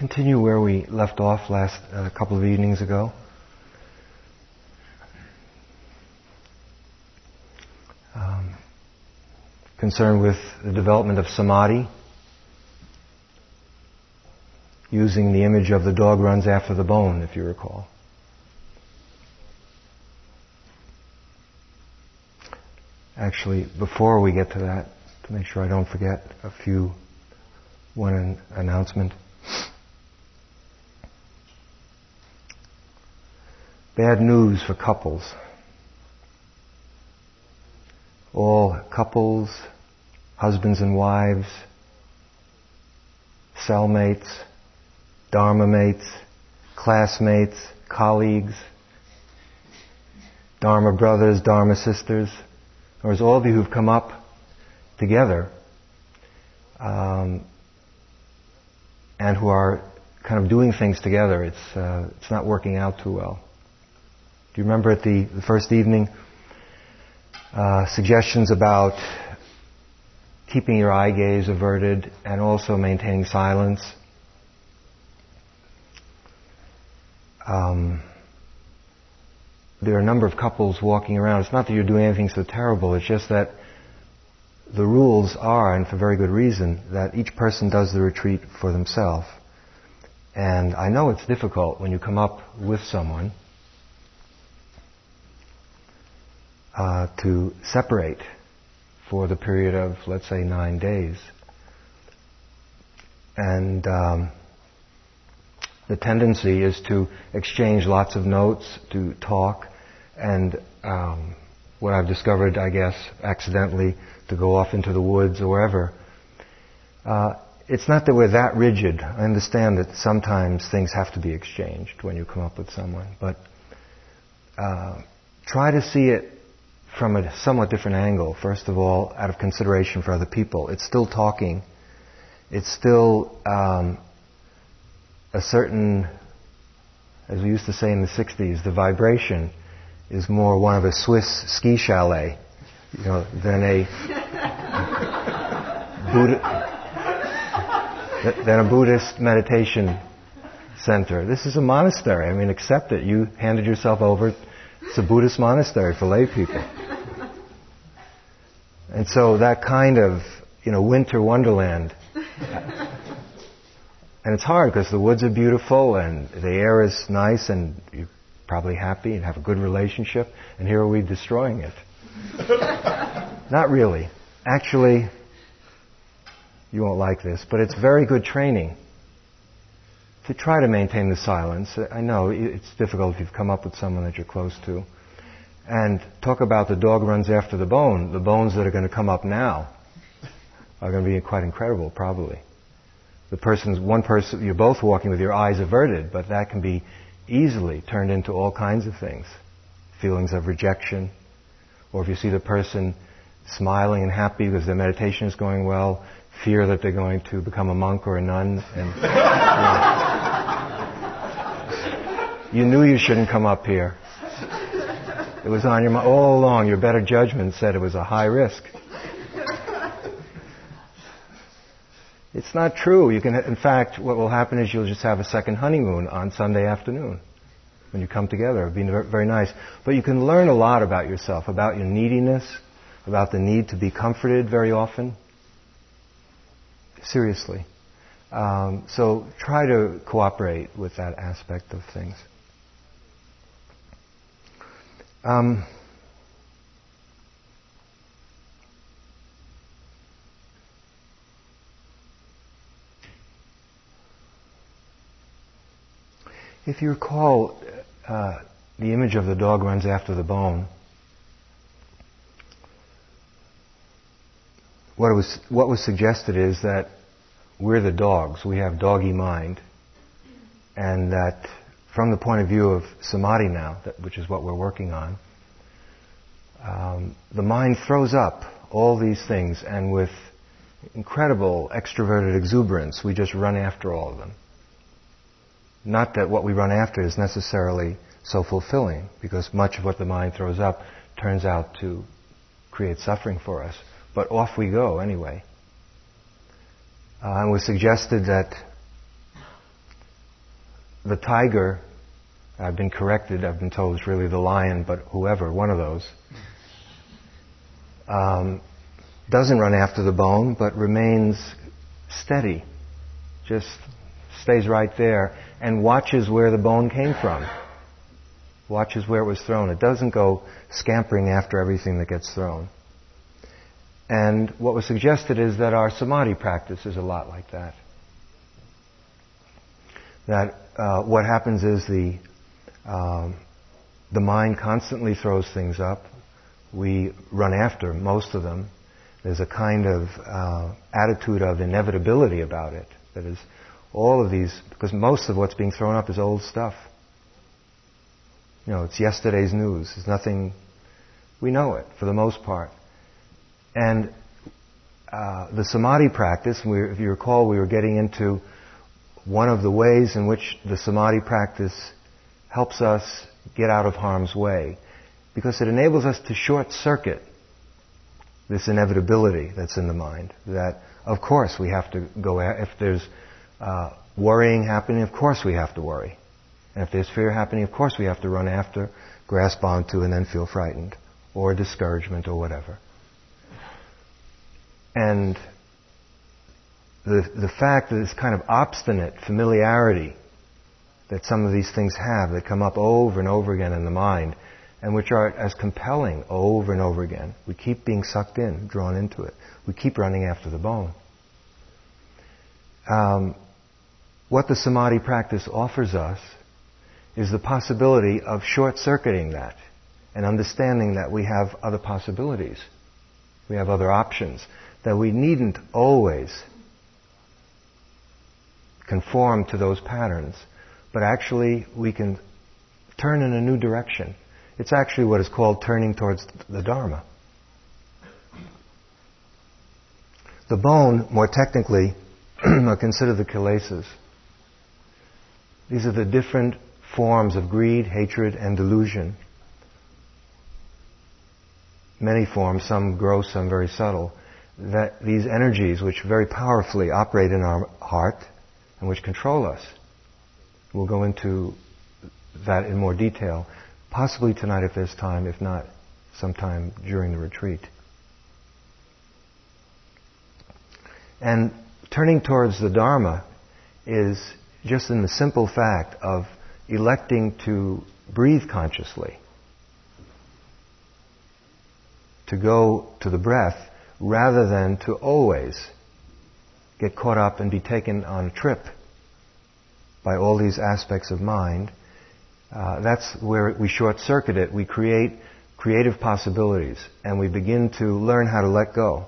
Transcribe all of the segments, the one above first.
continue where we left off last uh, couple of evenings ago. Um, concerned with the development of samadhi, using the image of the dog runs after the bone, if you recall. Actually, before we get to that, to make sure I don't forget, a few, one announcement. Bad news for couples. All couples, husbands and wives, cellmates, dharma mates, classmates, colleagues, dharma brothers, dharma sisters, or as all of you who've come up together um, and who are kind of doing things together, it's, uh, it's not working out too well. Do you remember at the, the first evening uh, suggestions about keeping your eye gaze averted and also maintaining silence? Um, there are a number of couples walking around. It's not that you're doing anything so terrible, it's just that the rules are, and for very good reason, that each person does the retreat for themselves. And I know it's difficult when you come up with someone uh, to separate for the period of, let's say, nine days. And um, the tendency is to exchange lots of notes, to talk, and um, what I've discovered, I guess, accidentally, to go off into the woods or wherever. Uh, it's not that we're that rigid. I understand that sometimes things have to be exchanged when you come up with someone, but uh, try to see it from a somewhat different angle. First of all, out of consideration for other people. It's still talking. It's still um, a certain, as we used to say in the 60s, the vibration is more one of a Swiss ski chalet, you know, than a Buddha, than a Buddhist meditation center. This is a monastery. I mean, accept it. You handed yourself over. It's a Buddhist monastery for lay people. And so that kind of, you know, winter wonderland. and it's hard because the woods are beautiful and the air is nice and you're probably happy and have a good relationship. And here are we destroying it. Not really. Actually, you won't like this, but it's very good training to try to maintain the silence. I know it's difficult if you've come up with someone that you're close to. And talk about the dog runs after the bone. The bones that are going to come up now are going to be quite incredible, probably. The person's one person, you're both walking with your eyes averted, but that can be easily turned into all kinds of things. Feelings of rejection, or if you see the person smiling and happy because their meditation is going well, fear that they're going to become a monk or a nun, and you, know, you knew you shouldn't come up here. It was on your mind all along. Your better judgment said it was a high risk. It's not true. You can, in fact, what will happen is you'll just have a second honeymoon on Sunday afternoon when you come together. It'll be very nice. But you can learn a lot about yourself, about your neediness, about the need to be comforted very often. Seriously. Um, so try to cooperate with that aspect of things. Um, if you recall, uh, the image of the dog runs after the bone. What was, what was suggested is that we're the dogs. We have doggy mind. And that from the point of view of samadhi now, that, which is what we're working on, um, the mind throws up all these things, and with incredible extroverted exuberance, we just run after all of them. Not that what we run after is necessarily so fulfilling, because much of what the mind throws up turns out to create suffering for us. But off we go anyway. Uh, and was suggested that the tiger, I've been corrected, I've been told it's really the lion, but whoever, one of those, um, doesn't run after the bone, but remains steady, just stays right there and watches where the bone came from. Watches where it was thrown. It doesn't go scampering after everything that gets thrown. And what was suggested is that our samadhi practice is a lot like that. That uh, what happens is the um, the mind constantly throws things up. We run after most of them. There's a kind of uh, attitude of inevitability about it. That is, all of these, because most of what's being thrown up is old stuff. You know, it's yesterday's news. There's nothing, we know it for the most part. And uh, the samadhi practice, we, if you recall, we were getting into one of the ways in which the samadhi practice helps us get out of harm's way. Because it enables us to short circuit this inevitability that's in the mind. That, of course, we have to go, if there's uh, worrying happening, of course we have to worry. And if there's fear happening, of course we have to run after, grasp onto, and then feel frightened, or discouragement, or whatever. And the, the fact that this kind of obstinate familiarity that some of these things have that come up over and over again in the mind and which are as compelling over and over again. We keep being sucked in, drawn into it. We keep running after the bone. Um, what the samadhi practice offers us is the possibility of short circuiting that and understanding that we have other possibilities. We have other options. That we needn't always conform to those patterns, but actually we can turn in a new direction. It's actually what is called turning towards the Dharma. The bone, more technically, are considered the kilesas. These are the different forms of greed, hatred, and delusion. Many forms, some gross, some very subtle. That these energies, which very powerfully operate in our heart and which control us. We'll go into that in more detail, possibly tonight if there's time, if not, sometime during the retreat. And turning towards the Dharma is just in the simple fact of electing to breathe consciously, to go to the breath rather than to always get caught up and be taken on a trip by all these aspects of mind. Uh, that's where we short circuit it. We create creative possibilities and we begin to learn how to let go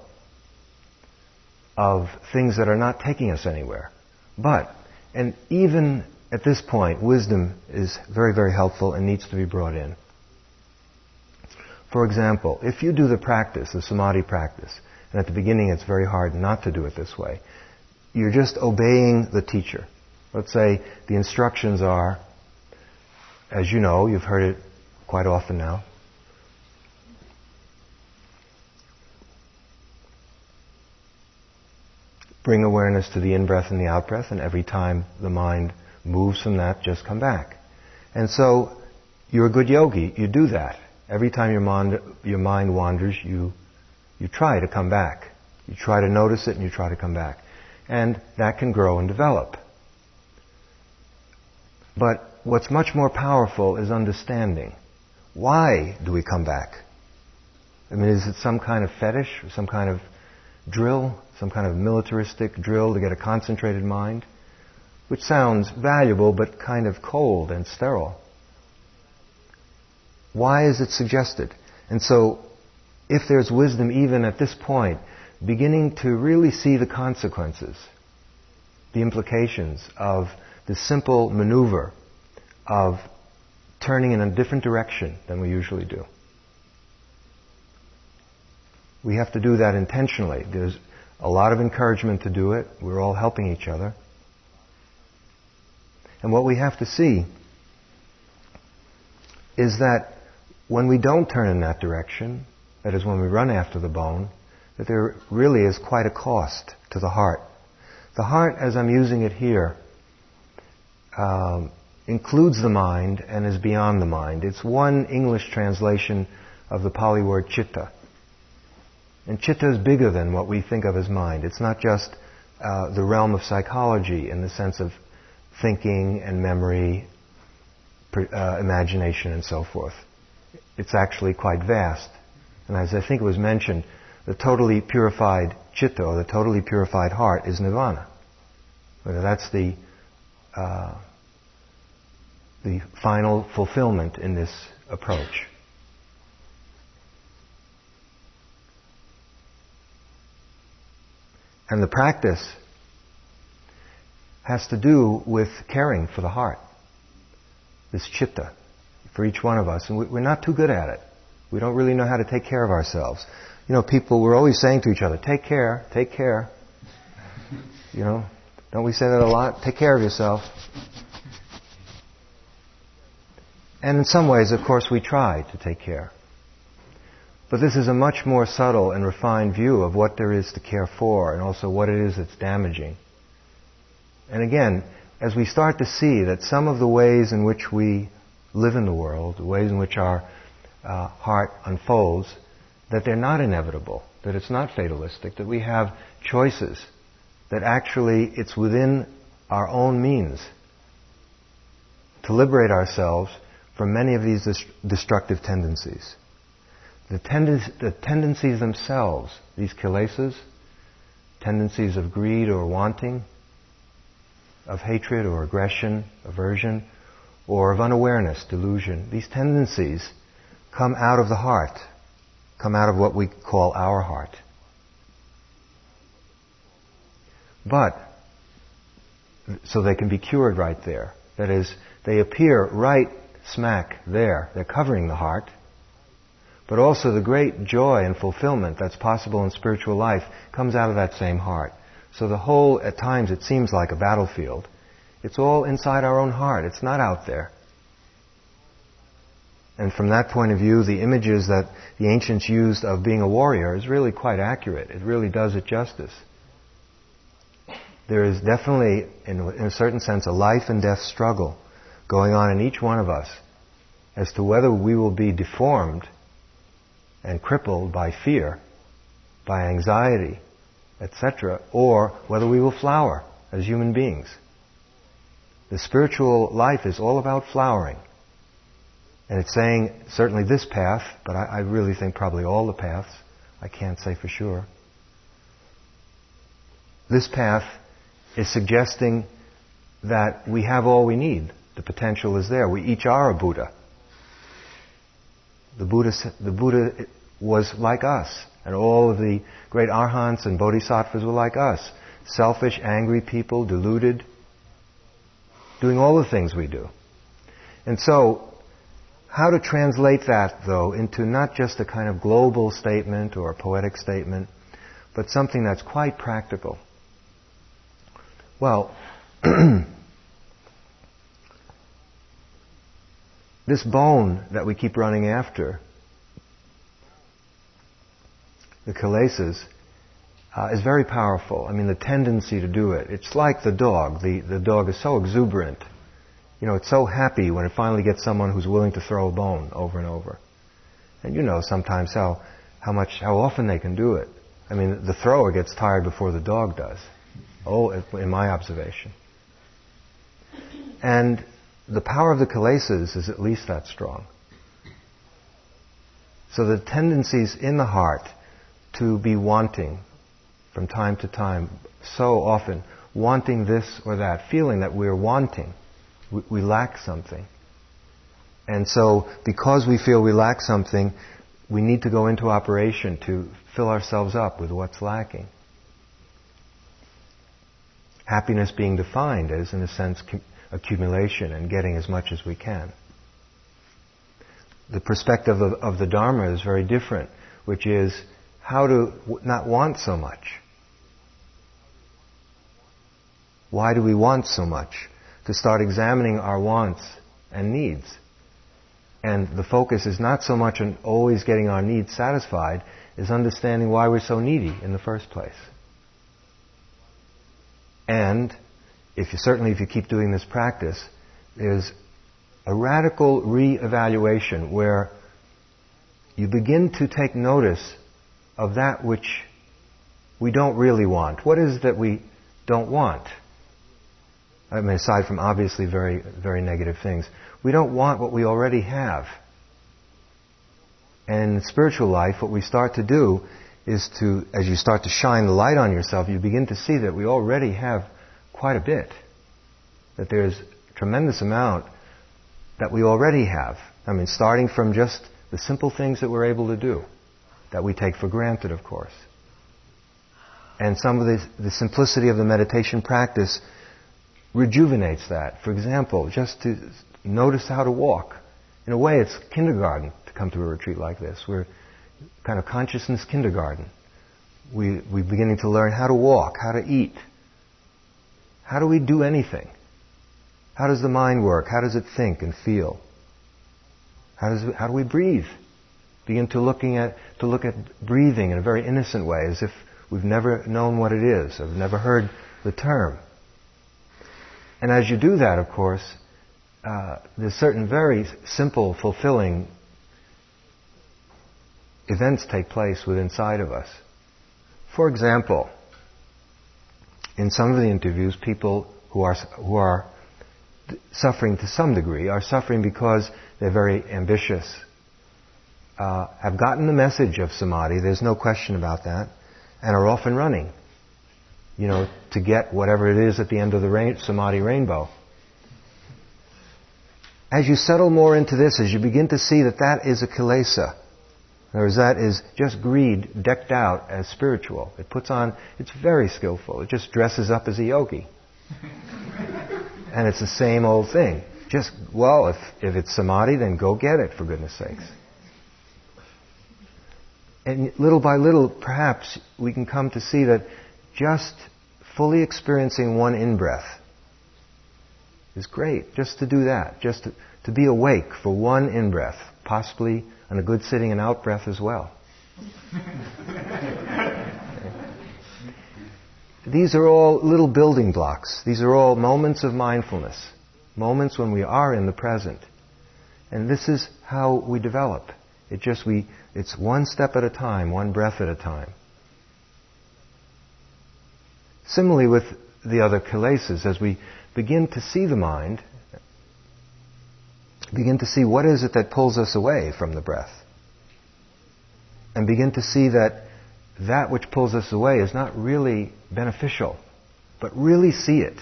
of things that are not taking us anywhere. But and even at this point, wisdom is very, very helpful and needs to be brought in. For example, if you do the practice, the samadhi practice, and at the beginning it's very hard not to do it this way, you're just obeying the teacher. Let's say the instructions are, as you know, you've heard it quite often now, bring awareness to the in breath and the out breath, and every time the mind moves from that, just come back. And so, you're a good yogi, you do that. Every time your mind, your mind wanders, you, you try to come back. You try to notice it and you try to come back. And that can grow and develop. But what's much more powerful is understanding. Why do we come back? I mean, is it some kind of fetish, some kind of drill, some kind of militaristic drill to get a concentrated mind, which sounds valuable but kind of cold and sterile. Why is it suggested? And so, if there's wisdom even at this point, beginning to really see the consequences, the implications of the simple maneuver of turning in a different direction than we usually do. We have to do that intentionally. There's a lot of encouragement to do it. We're all helping each other. And what we have to see is that when we don't turn in that direction, that is when we run after the bone, that there really is quite a cost to the heart. The heart, as I'm using it here, um, includes the mind and is beyond the mind. It's one English translation of the Pali word chitta. And chitta is bigger than what we think of as mind. It's not just uh, the realm of psychology in the sense of thinking and memory, uh, imagination, and so forth. It's actually quite vast. And as I think it was mentioned, the totally purified chitta, or the totally purified heart, is nirvana. Whether that's the uh, the final fulfillment in this approach. And the practice has to do with caring for the heart, this chitta, for each one of us. And we're not too good at it. We don't really know how to take care of ourselves. You know, people, we're always saying to each other, take care, take care. You know, don't we say that a lot? Take care of yourself. And in some ways, of course, we try to take care. But this is a much more subtle and refined view of what there is to care for and also what it is that's damaging. And again, as we start to see that some of the ways in which we live in the world, the ways in which our uh, heart unfolds, that they're not inevitable, that it's not fatalistic, that we have choices, that actually it's within our own means to liberate ourselves from many of these destructive tendencies. The, tend- the tendencies themselves, these kilesas, tendencies of greed or wanting, of hatred or aggression, aversion, or of unawareness, delusion, these tendencies come out of the heart, come out of what we call our heart. But, so they can be cured right there. That is, they appear right smack there. They're covering the heart. But also the great joy and fulfillment that's possible in spiritual life comes out of that same heart. So the whole, at times, it seems like a battlefield. It's all inside our own heart. It's not out there. And from that point of view, the images that the ancients used of being a warrior is really quite accurate. It really does it justice. There is definitely, in a certain sense, a life and death struggle going on in each one of us as to whether we will be deformed and crippled by fear, by anxiety, etc., or whether we will flower as human beings. The spiritual life is all about flowering. And it's saying certainly this path, but I, I really think probably all the paths. I can't say for sure. This path is suggesting that we have all we need the potential is there. We each are a Buddha. The Buddha, the Buddha was like us, and all of the great arhants and bodhisattvas were like us. Selfish, angry people, deluded, doing all the things we do. And so, how to translate that, though, into not just a kind of global statement or a poetic statement, but something that's quite practical? Well, This bone that we keep running after, the kilesas, uh, is very powerful. I mean, the tendency to do it. It's like the dog. The, the dog is so exuberant. You know, it's so happy when it finally gets someone who's willing to throw a bone over and over. And you know sometimes how, how much, how often they can do it. I mean, the thrower gets tired before the dog does. Oh, in my observation. And the power of the kilesas is at least that strong. So the tendencies in the heart to be wanting from time to time, so often, wanting this or that, feeling that we're wanting, we, we lack something. And so, because we feel we lack something, we need to go into operation to fill ourselves up with what's lacking. Happiness being defined as, in a sense, accumulation and getting as much as we can. The perspective of, of the Dharma is very different, which is how to not want so much. Why do we want so much? To start examining our wants and needs. And the focus is not so much on always getting our needs satisfied, is understanding why we're so needy in the first place. And if you, certainly if you keep doing this practice, is a radical re-evaluation where you begin to take notice of that which we don't really want. What is that we don't want? I mean, aside from obviously very, very negative things. We don't want what we already have. And in spiritual life, what we start to do is to, as you start to shine the light on yourself, you begin to see that we already have quite a bit. That there's a tremendous amount that we already have. I mean, starting from just the simple things that we're able to do, that we take for granted, of course. And some of the, the simplicity of the meditation practice rejuvenates that. For example, just to notice how to walk. In a way, it's kindergarten to come to a retreat like this. We're kind of consciousness kindergarten. We, we're beginning to learn how to walk, how to eat. How do we do anything? How does the mind work? How does it think and feel? How, does how do we breathe? Begin to looking at to look at breathing in a very innocent way, as if we've never known what it is, have never heard the term. And as you do that, of course, uh, there's certain very simple, fulfilling events take place within inside of us. For example, in some of the interviews, people who are who are suffering to some degree are suffering because they're very ambitious, uh, have gotten the message of samadhi. There's no question about that, and are off and running. You know, to get whatever it is at the end of the rain, samadhi rainbow. As you settle more into this, as you begin to see that that is a kilesa, in other words, that is just greed decked out as spiritual. It puts on, it's very skillful. It just dresses up as a yogi. and it's the same old thing. Just, well, if, if it's samadhi, then go get it, for goodness sakes. And little by little, perhaps, we can come to see that just fully experiencing one in breath is great. Just to do that. Just to, to be awake for one in breath, possibly and a good sitting and out breath as well. These are all little building blocks. These are all moments of mindfulness, moments when we are in the present. And this is how we develop. It just we it's one step at a time, one breath at a time. Similarly with the other kilesas, as we begin to see the mind, begin to see what is it that pulls us away from the breath. And begin to see that that which pulls us away is not really beneficial, but really see it.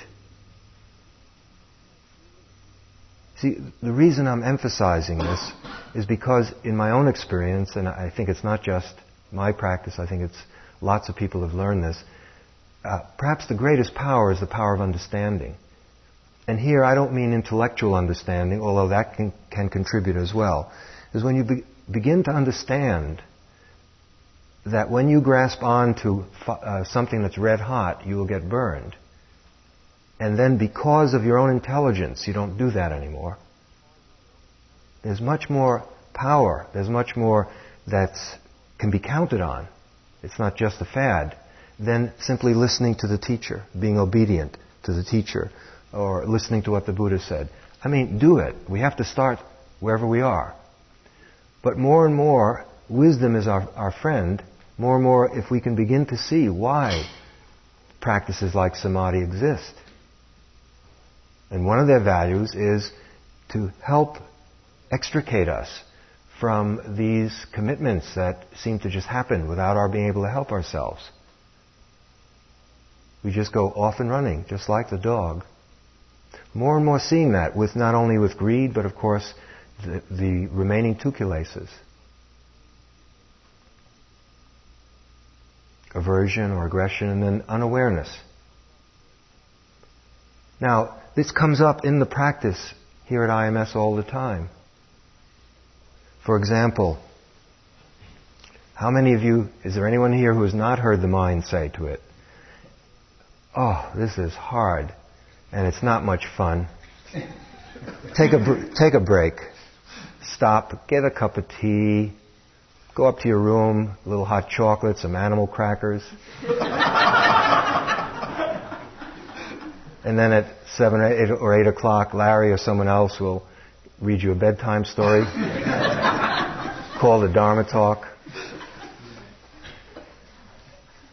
See, the reason I'm emphasizing this is because in my own experience, and I think it's not just my practice, I think it's lots of people have learned this, uh, perhaps the greatest power is the power of understanding. And here I don't mean intellectual understanding, although that can, can contribute as well, is when you be, begin to understand that when you grasp on to uh, something that's red hot, you will get burned. And then because of your own intelligence, you don't do that anymore. There's much more power. There's much more that can be counted on. It's not just a fad. Than simply listening to the teacher, being obedient to the teacher, or listening to what the Buddha said. I mean, do it. We have to start wherever we are. But more and more, wisdom is our, our friend. More and more, if we can begin to see why practices like samadhi exist. And one of their values is to help extricate us from these commitments that seem to just happen without our being able to help ourselves. We just go off and running, just like the dog. More and more seeing that with not only with greed, but of course the, the remaining two kilesas. Aversion or aggression and then unawareness. Now, this comes up in the practice here at IMS all the time. For example, how many of you, is there anyone here who has not heard the mind say to it, Oh, this is hard and it's not much fun. Take a, take a break. Stop, get a cup of tea, go up to your room, a little hot chocolate, some animal crackers. And then at 7 or eight, or 8 o'clock, Larry or someone else will read you a bedtime story called the Dharma Talk.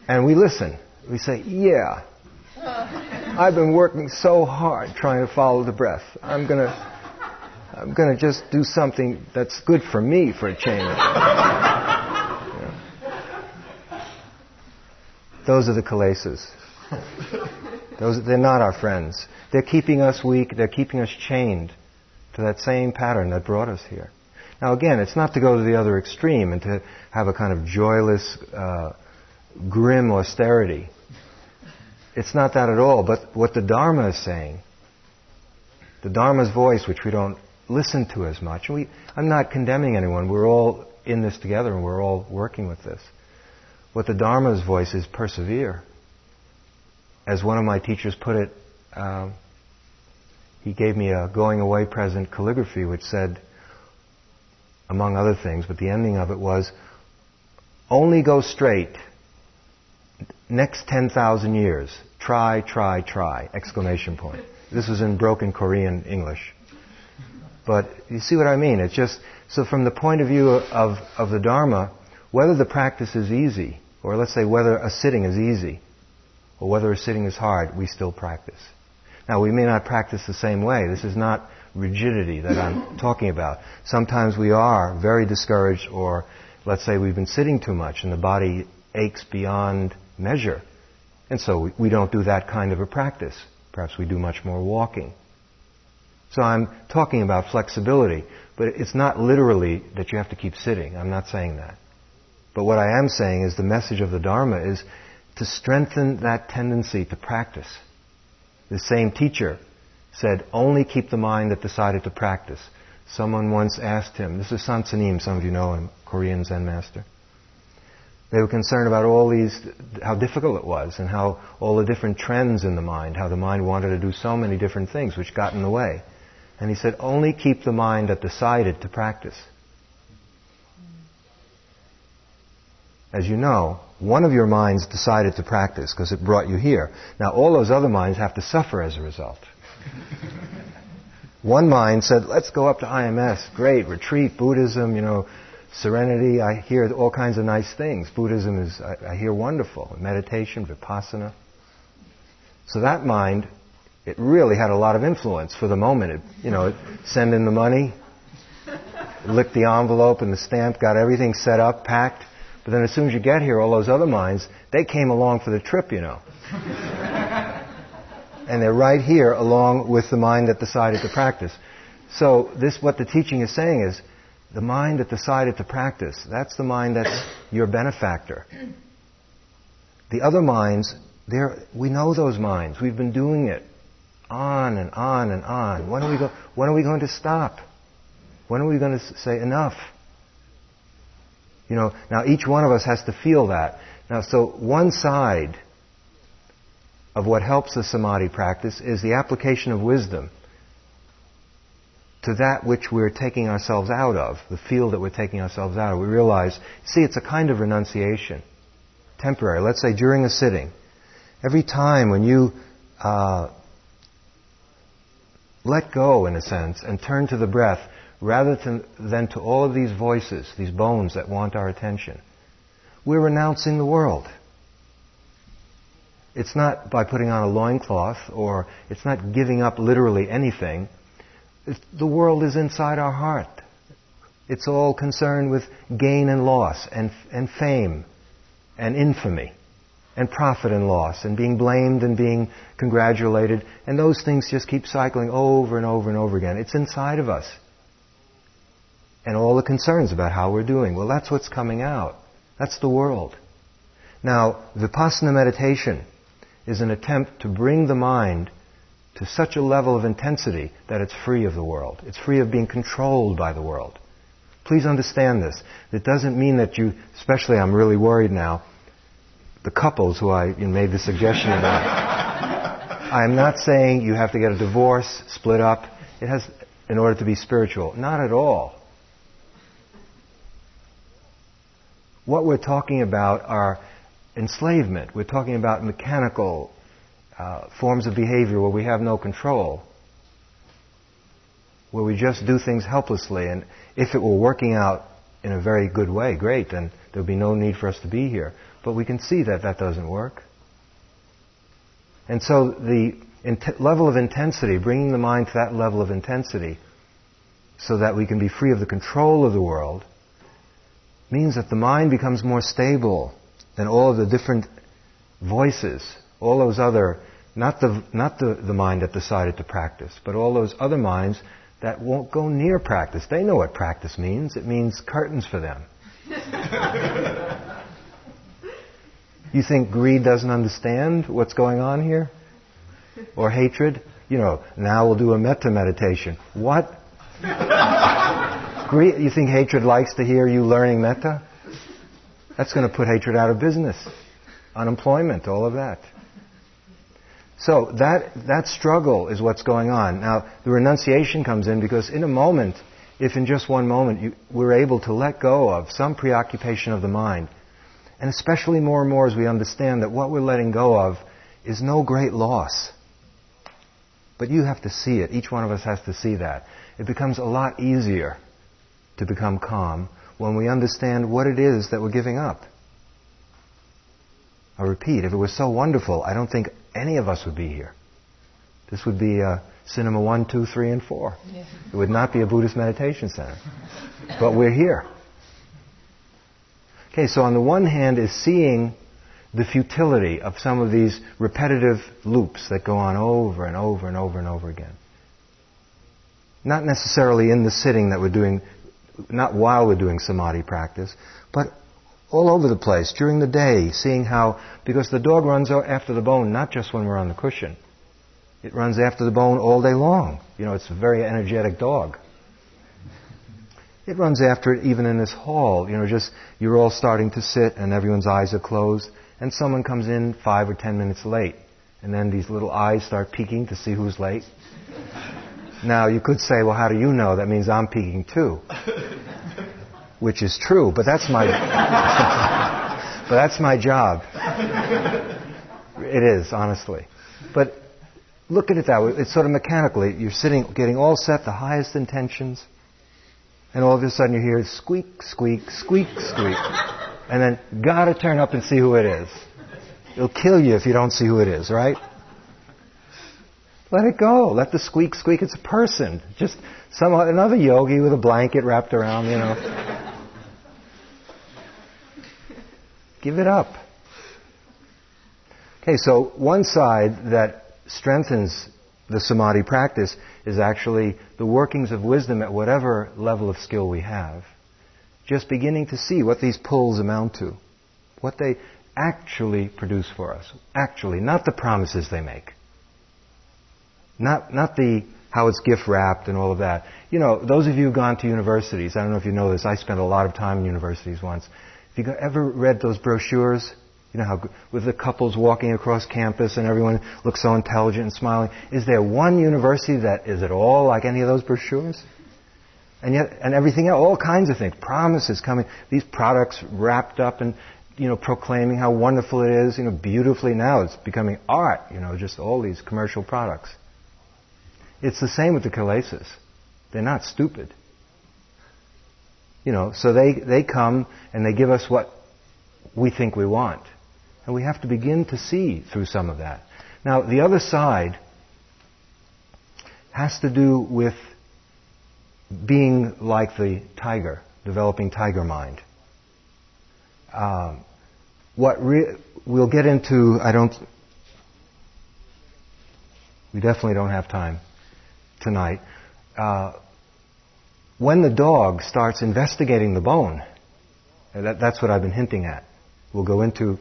And we listen. We say, yeah, I've been working so hard trying to follow the breath. I'm going to I'm going to just do something that's good for me for a change. Those are the kilesas. Those, they're not our friends. They're keeping us weak. They're keeping us chained to that same pattern that brought us here. Now, again, it's not to go to the other extreme and to have a kind of joyless, uh, grim austerity. It's not that at all. But what the Dharma is saying, the Dharma's voice, which we don't listen to as much, we, I'm not condemning anyone. We're all in this together and we're all working with this. What the Dharma's voice is persevere. As one of my teachers put it, um, he gave me a going away present calligraphy which said, among other things, but the ending of it was, only go straight. Next 10,000 years. Try, try, try. Exclamation point. This was in broken Korean English. But you see what I mean? It's just, so from the point of view of, of the Dharma, whether the practice is easy, or let's say whether a sitting is easy, or whether a sitting is hard, we still practice. Now, we may not practice the same way. This is not rigidity that I'm talking about. Sometimes we are very discouraged, or let's say we've been sitting too much and the body aches beyond measure. And so we, don't do that kind of a practice. Perhaps we do much more walking. So I'm talking about flexibility, but it's not literally that you have to keep sitting. I'm not saying that. But what I am saying is the message of the Dharma is to strengthen that tendency to practice. The same teacher said, only keep the mind that decided to practice. Someone once asked him, this is Soen Sa Nim, some of you know him, Korean Zen master. They were concerned about all these, how difficult it was, and how all the different trends in the mind, how the mind wanted to do so many different things which got in the way. And he said, only keep the mind that decided to practice. As you know, one of your minds decided to practice because it brought you here. Now all those other minds have to suffer as a result. one mind said, let's go up to IMS, great, retreat, Buddhism, you know, serenity. I hear all kinds of nice things. Buddhism is, I, I hear wonderful. Meditation, vipassana. So that mind it really had a lot of influence for the moment. It, you know, send in the money, licked the envelope and the stamp, got everything set up, packed. But then as soon as you get here, all those other minds, they came along for the trip, you know. and they're right here along with the mind that decided to practice. So this, what the teaching is saying is, the mind that decided to practice, that's the mind that's your benefactor. The other minds, we know those minds. We've been doing it on and on and on. When are we, go, when are we going to stop? When are we going to say enough? You know, now each one of us has to feel that. Now, so one side of what helps the samadhi practice is the application of wisdom to that which we're taking ourselves out of, the field that we're taking ourselves out of. We realize, see, it's a kind of renunciation, temporary. Let's say during a sitting, every time when you uh, let go, in a sense, and turn to the breath rather to, than to all of these voices, these bones that want our attention. We're renouncing the world. It's not by putting on a loincloth or it's not giving up literally anything. The world is inside our heart. It's all concerned with gain and loss and, and fame and infamy and profit and loss and being blamed and being congratulated. And those things just keep cycling over and over and over again. It's inside of us. And all the concerns about how we're doing. Well, that's what's coming out. That's the world. Now, Vipassana meditation is an attempt to bring the mind to such a level of intensity that it's free of the world. It's free of being controlled by the world. Please understand this. It doesn't mean that you, especially I'm really worried now, the couples who I made the suggestion about. I'm not saying you have to get a divorce, split up. It has, in order to be spiritual. Not at all. What we're talking about are enslavement. We're talking about mechanical, uh, forms of behavior where we have no control, where we just do things helplessly, and if it were working out in a very good way, great, then there would be no need for us to be here. But we can see that that doesn't work. And so the int- level of intensity, bringing the mind to that level of intensity, so that we can be free of the control of the world, means that the mind becomes more stable than all of the different voices, all those other, not the, not the, the mind that decided to practice, but all those other minds that won't go near practice. They know what practice means. It means curtains for them. you think greed doesn't understand what's going on here? Or hatred? You know, now we'll do a metta meditation. What? greed, you think hatred likes to hear you learning metta? That's going to put hatred out of business. Unemployment, all of that. So that, that struggle is what's going on. Now, the renunciation comes in because in a moment, if in just one moment you, we're able to let go of some preoccupation of the mind, and especially more and more as we understand that what we're letting go of is no great loss. But you have to see it. Each one of us has to see that. It becomes a lot easier to become calm when we understand what it is that we're giving up. I repeat, if it was so wonderful, I don't think any of us would be here. This would be uh, Cinema 1, 2, 3, and 4. Yeah. It would not be a Buddhist meditation center. but we're here. Okay, so on the one hand is seeing the futility of some of these repetitive loops that go on over and over and over and over again. Not necessarily in the sitting that we're doing, not while we're doing samadhi practice, but all over the place during the day, seeing how, because the dog runs after the bone not just when we're on the cushion. It runs after the bone all day long. You know, it's a very energetic dog. It runs after it even in this hall. You know, just, you're all starting to sit and everyone's eyes are closed and someone comes in five or ten minutes late. And then these little eyes start peeking to see who's late. Now, you could say, well, how do you know? That means I'm peeking too which is true, but that's my but that's my job. It is, honestly. But look at it that way. It's sort of mechanically. You're sitting, getting all set, the highest intentions, and all of a sudden you hear squeak, squeak, squeak, squeak. And then gotta turn up and see who it is. It'll kill you if you don't see who it is, right? Let it go. Let the squeak squeak. It's a person. Just some another yogi with a blanket wrapped around, you know. Give it up. Okay, so one side that strengthens the samadhi practice is actually the workings of wisdom at whatever level of skill we have. Just beginning to see what these pulls amount to. What they actually produce for us. Actually, not the promises they make. Not, not the how it's gift wrapped and all of that. You know, those of you who've gone to universities, I don't know if you know this, I spent a lot of time in universities once. Have you ever read those brochures? You know how with the couples walking across campus and everyone looks so intelligent and smiling. Is there one university that is at all like any of those brochures? And yet, and everything else, all kinds of things, promises coming, these products wrapped up and, you know, proclaiming how wonderful it is, you know, beautifully now it's becoming art, you know, just all these commercial products. It's the same with the kilesas. They're not stupid. You know, so they, they come and they give us what we think we want. And we have to begin to see through some of that. Now, the other side has to do with being like the tiger, developing tiger mind. Um, what re- we'll get into, I don't, we definitely don't have time tonight. Uh, when the dog starts investigating the bone, that, that's what I've been hinting at. We'll go into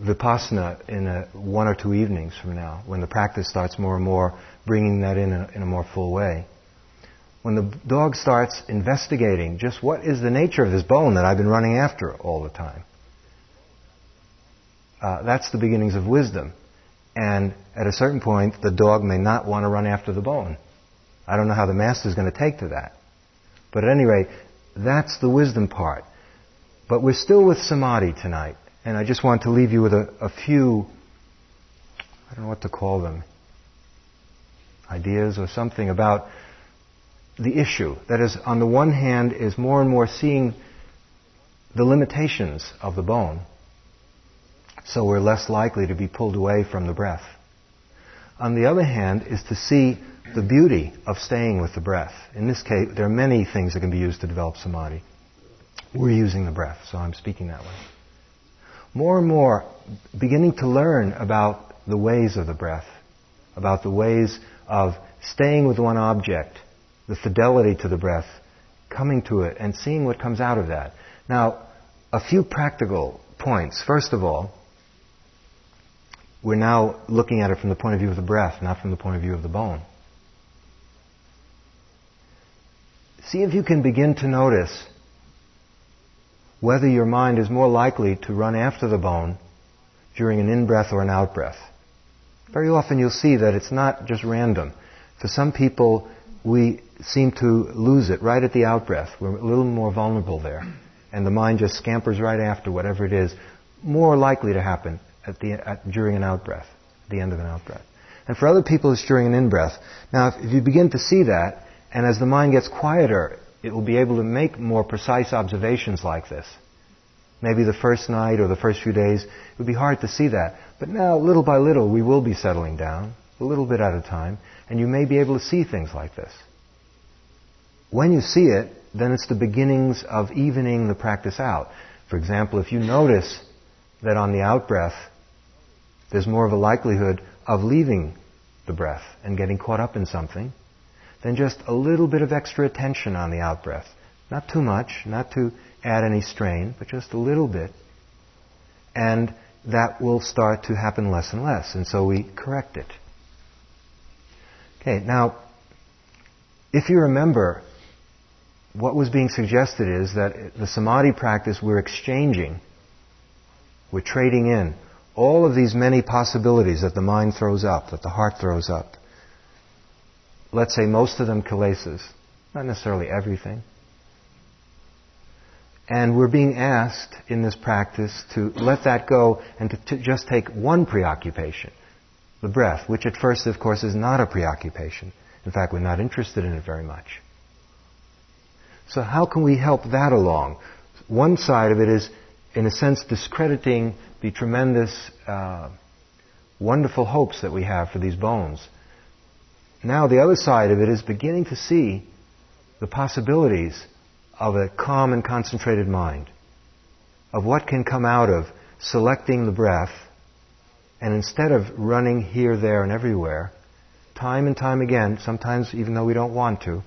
vipassana in a, one or two evenings from now, when the practice starts more and more bringing that in a, in a more full way. When the dog starts investigating just what is the nature of this bone that I've been running after all the time, uh, that's the beginnings of wisdom. And at a certain point, the dog may not want to run after the bone. I don't know how the master is going to take to that. But at any rate, that's the wisdom part. But we're still with samadhi tonight. And I just want to leave you with a, a few I don't know what to call them, ideas or something about the issue. That is, on the one hand, is more and more seeing the limitations of the bone, so we're less likely to be pulled away from the breath. On the other hand, is to see the beauty of staying with the breath. In this case, there are many things that can be used to develop samadhi. We're using the breath, so I'm speaking that way. More and more, beginning to learn about the ways of the breath, about the ways of staying with one object, the fidelity to the breath, coming to it, and seeing what comes out of that. Now, a few practical points. First of all, we're now looking at it from the point of view of the breath, not from the point of view of the bone. See if you can begin to notice whether your mind is more likely to run after the bone during an in breath or an out breath. Very often you'll see that it's not just random. For some people, we seem to lose it right at the out breath. We're a little more vulnerable there. And the mind just scampers right after whatever it is. More likely to happen at the, at, during an out breath, at the end of an out breath. And for other people, it's during an in breath. Now, if, if you begin to see that, and as the mind gets quieter, it will be able to make more precise observations like this. Maybe the first night or the first few days, it would be hard to see that. But now, little by little, we will be settling down, a little bit at a time, and you may be able to see things like this. When you see it, then it's the beginnings of evening the practice out. For example, if you notice that on the out breath, there's more of a likelihood of leaving the breath and getting caught up in something, then just a little bit of extra attention on the out breath. Not too much, not to add any strain, but just a little bit. And that will start to happen less and less. And so we correct it. Okay, now, if you remember, what was being suggested is that the samadhi practice we're exchanging, we're trading in all of these many possibilities that the mind throws up, that the heart throws up. Let's say most of them kilesas, not necessarily everything. And we're being asked in this practice to let that go and to, to, just take one preoccupation, the breath, which at first, of course, is not a preoccupation. In fact, we're not interested in it very much. So how can we help that along? One side of it is, in a sense, discrediting the tremendous, uh, wonderful hopes that we have for these bones. Now the other side of it is beginning to see the possibilities of a calm and concentrated mind, of what can come out of selecting the breath, and instead of running here, there, and everywhere, time and time again, sometimes even though we don't want to,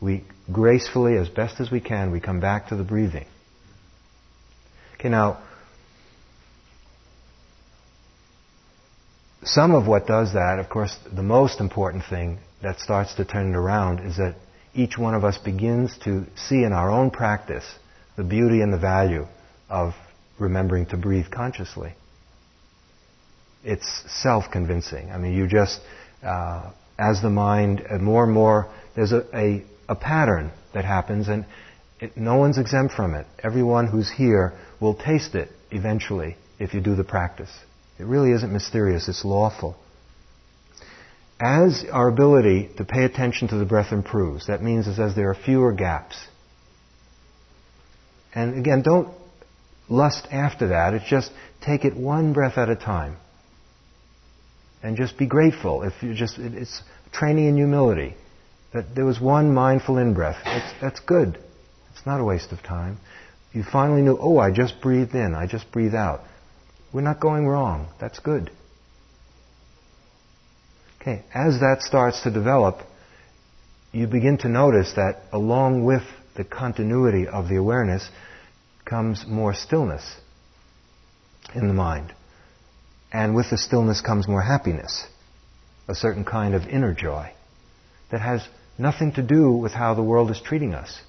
we gracefully, as best as we can, we come back to the breathing. Okay, now, some of what does that, of course, the most important thing that starts to turn it around is that each one of us begins to see in our own practice the beauty and the value of remembering to breathe consciously. It's self convincing. I mean, you just, uh, as the mind, uh, more and more, there's a, a, a pattern that happens, and it, no one's exempt from it. Everyone who's here will taste it eventually if you do the practice. It really isn't mysterious, it's lawful as our ability to pay attention to the breath improves, that means as there are fewer gaps. And again, don't lust after that. It's just take it one breath at a time. And just be grateful. If you just, it's training in humility. That there was one mindful in breath. That's, that's good. It's not a waste of time. You finally knew, oh, I just breathed in. I just breathe out. We're not going wrong. That's good. Okay, as that starts to develop, you begin to notice that along with the continuity of the awareness comes more stillness in the mind. And with the stillness comes more happiness, a certain kind of inner joy that has nothing to do with how the world is treating us,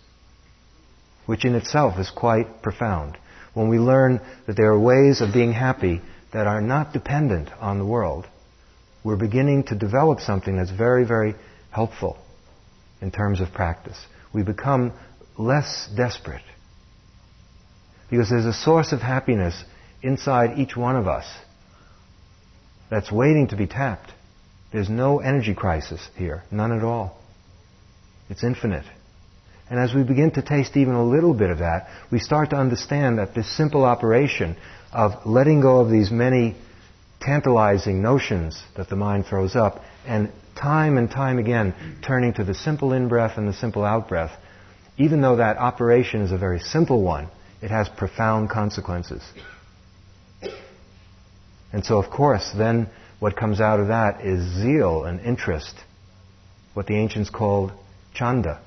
which in itself is quite profound. When we learn that there are ways of being happy that are not dependent on the world, we're beginning to develop something that's very, very helpful in terms of practice. We become less desperate. Because there's a source of happiness inside each one of us that's waiting to be tapped. There's no energy crisis here, none at all. It's infinite. And as we begin to taste even a little bit of that, we start to understand that this simple operation of letting go of these many tantalizing notions that the mind throws up and time and time again turning to the simple in breath and the simple out breath, even though that operation is a very simple one, it has profound consequences. And so, of course, then what comes out of that is zeal and interest, what the ancients called chanda.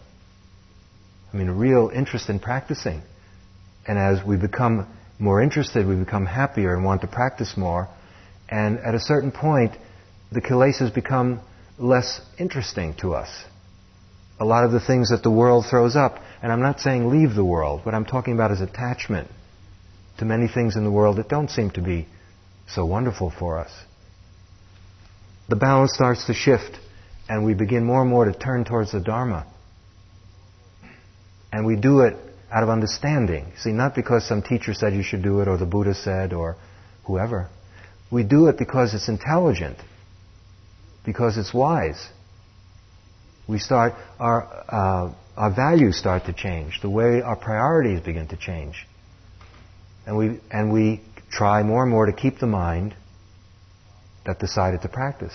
I mean, real interest in practicing. And as we become more interested, we become happier and want to practice more. And at a certain point, the kilesas become less interesting to us. A lot of the things that the world throws up, and I'm not saying leave the world, what I'm talking about is attachment to many things in the world that don't seem to be so wonderful for us. The balance starts to shift, and we begin more and more to turn towards the Dharma. And we do it out of understanding. See, not because some teacher said you should do it, or the Buddha said, or whoever. We do it because it's intelligent, because it's wise. We start, our, uh, our values start to change, the way our priorities begin to change. And we, and we try more and more to keep the mind that decided to practice.